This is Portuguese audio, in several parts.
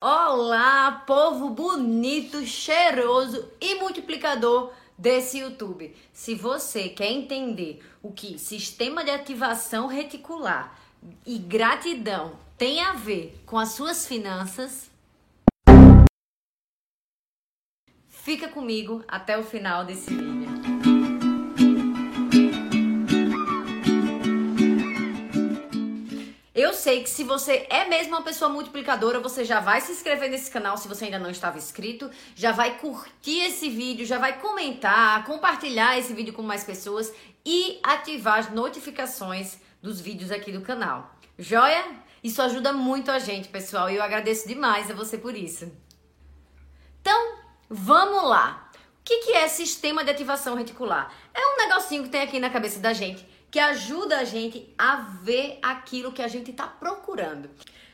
Olá, povo bonito, cheiroso e multiplicador desse YouTube. Se você quer entender o que sistema de ativação reticular e gratidão tem a ver com as suas finanças, fica comigo até o final desse vídeo. Sei que se você é mesmo uma pessoa multiplicadora, você já vai se inscrever nesse canal se você ainda não estava inscrito, já vai curtir esse vídeo, já vai comentar, compartilhar esse vídeo com mais pessoas e ativar as notificações dos vídeos aqui do canal. Joia? Isso ajuda muito a gente, pessoal, e eu agradeço demais a você por isso. Então, vamos lá. O que é sistema de ativação reticular? É um negocinho que tem aqui na cabeça da gente que ajuda a gente a ver aquilo que a gente está procurando.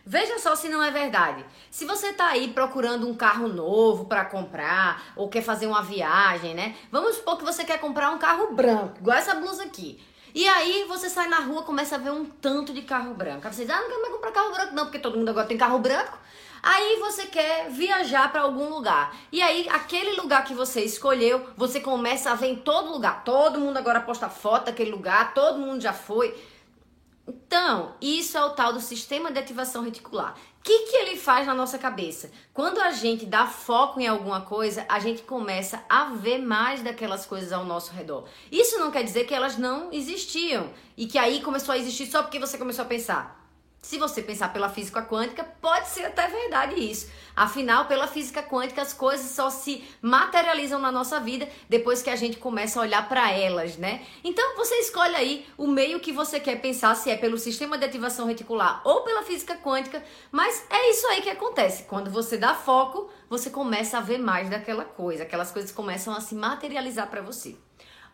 Veja só se não é verdade. Se você está aí procurando um carro novo para comprar ou quer fazer uma viagem, né? Vamos supor que você quer comprar um carro branco, igual essa blusa aqui. E aí você sai na rua, começa a ver um tanto de carro branco. Aí você diz, ah, não quero mais comprar carro branco não, porque todo mundo agora tem carro branco. Aí você quer viajar para algum lugar. E aí, aquele lugar que você escolheu, você começa a ver em todo lugar. Todo mundo agora posta foto daquele lugar, todo mundo já foi. Então, isso é o tal do sistema de ativação reticular. O que, que ele faz na nossa cabeça? Quando a gente dá foco em alguma coisa, a gente começa a ver mais daquelas coisas ao nosso redor. Isso não quer dizer que elas não existiam e que aí começou a existir só porque você começou a pensar. Se você pensar pela física quântica, pode ser até verdade isso. Afinal, pela física quântica, as coisas só se materializam na nossa vida depois que a gente começa a olhar para elas, né? Então, você escolhe aí o meio que você quer pensar, se é pelo sistema de ativação reticular ou pela física quântica, mas é isso aí que acontece. Quando você dá foco, você começa a ver mais daquela coisa, aquelas coisas começam a se materializar para você.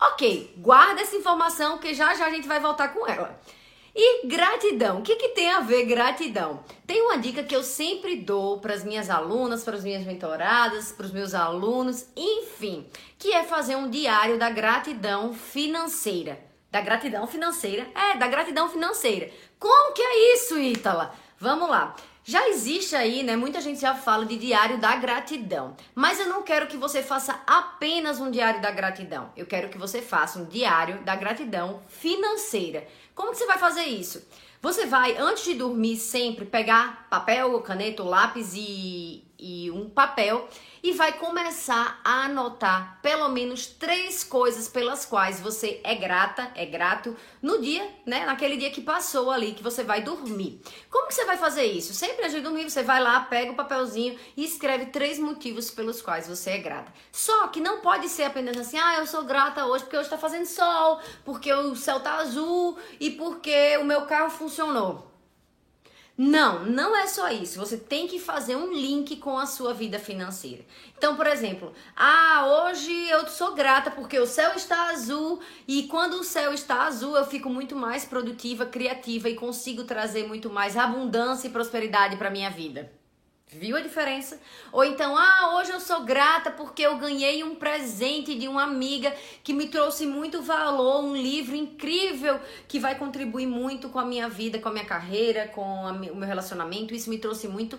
Ok, guarda essa informação que já já a gente vai voltar com ela. E gratidão, o que, que tem a ver gratidão? Tem uma dica que eu sempre dou para as minhas alunas, para as minhas mentoradas, para os meus alunos, enfim, que é fazer um diário da gratidão financeira. Da gratidão financeira? É, da gratidão financeira. Como que é isso, Ítala? Vamos lá. Já existe aí, né? Muita gente já fala de diário da gratidão. Mas eu não quero que você faça apenas um diário da gratidão. Eu quero que você faça um diário da gratidão financeira. Como que você vai fazer isso? Você vai, antes de dormir, sempre pegar papel, caneta, lápis e, e um papel e vai começar a anotar pelo menos três coisas pelas quais você é grata, é grato no dia, né? Naquele dia que passou ali, que você vai dormir. Como que você vai fazer isso? Sempre antes de dormir, você vai lá, pega o papelzinho e escreve três motivos pelos quais você é grata. Só que não pode ser apenas assim, ah, eu sou grata hoje porque hoje está fazendo sol, porque o céu tá azul e porque o meu carro funcionou. Não, não é só isso. Você tem que fazer um link com a sua vida financeira. Então, por exemplo, ah, hoje eu sou grata porque o céu está azul e quando o céu está azul eu fico muito mais produtiva, criativa e consigo trazer muito mais abundância e prosperidade para minha vida. Viu a diferença? Ou então, ah, hoje eu sou grata porque eu ganhei um presente de uma amiga que me trouxe muito valor, um livro incrível que vai contribuir muito com a minha vida, com a minha carreira, com a, o meu relacionamento. Isso me trouxe muito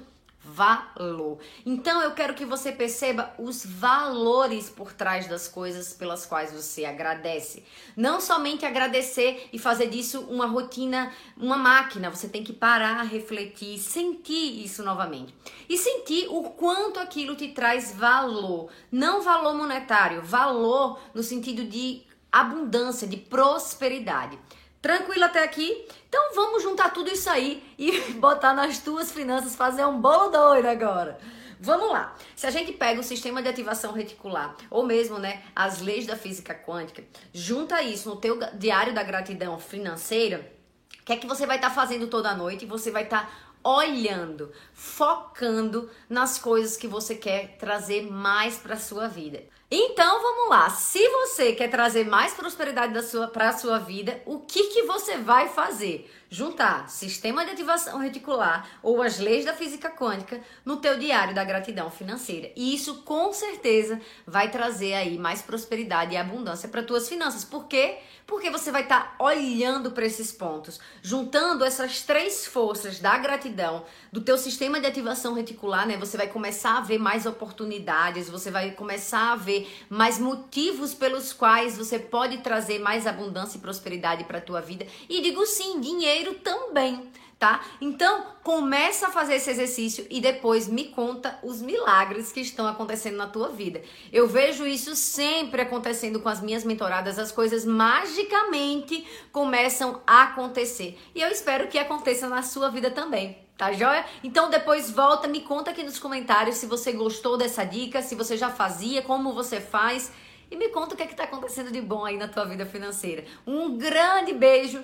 valor. Então eu quero que você perceba os valores por trás das coisas pelas quais você agradece. Não somente agradecer e fazer disso uma rotina, uma máquina, você tem que parar, refletir, sentir isso novamente. E sentir o quanto aquilo te traz valor, não valor monetário, valor no sentido de abundância, de prosperidade. Tranquilo até aqui? Então vamos juntar tudo isso aí e botar nas tuas finanças, fazer um bolo doido agora. Vamos lá. Se a gente pega o sistema de ativação reticular, ou mesmo, né, as leis da física quântica, junta isso no teu diário da gratidão financeira, o que é que você vai estar tá fazendo toda noite? Você vai estar tá olhando, focando nas coisas que você quer trazer mais para sua vida. Então vamos lá, se você quer trazer mais prosperidade para a sua vida, o que, que você vai fazer? Juntar sistema de ativação reticular ou as leis da física quântica no teu diário da gratidão financeira. E isso com certeza vai trazer aí mais prosperidade e abundância para tuas finanças. Por quê? Porque você vai estar tá olhando para esses pontos, juntando essas três forças da gratidão, do teu sistema de ativação reticular, né? Você vai começar a ver mais oportunidades, você vai começar a ver mais motivos pelos quais você pode trazer mais abundância e prosperidade para tua vida. E digo sim, dinheiro também tá? Então, começa a fazer esse exercício e depois me conta os milagres que estão acontecendo na tua vida. Eu vejo isso sempre acontecendo com as minhas mentoradas, as coisas magicamente começam a acontecer. E eu espero que aconteça na sua vida também. Tá joia? Então depois volta, me conta aqui nos comentários se você gostou dessa dica, se você já fazia, como você faz e me conta o que é que tá acontecendo de bom aí na tua vida financeira. Um grande beijo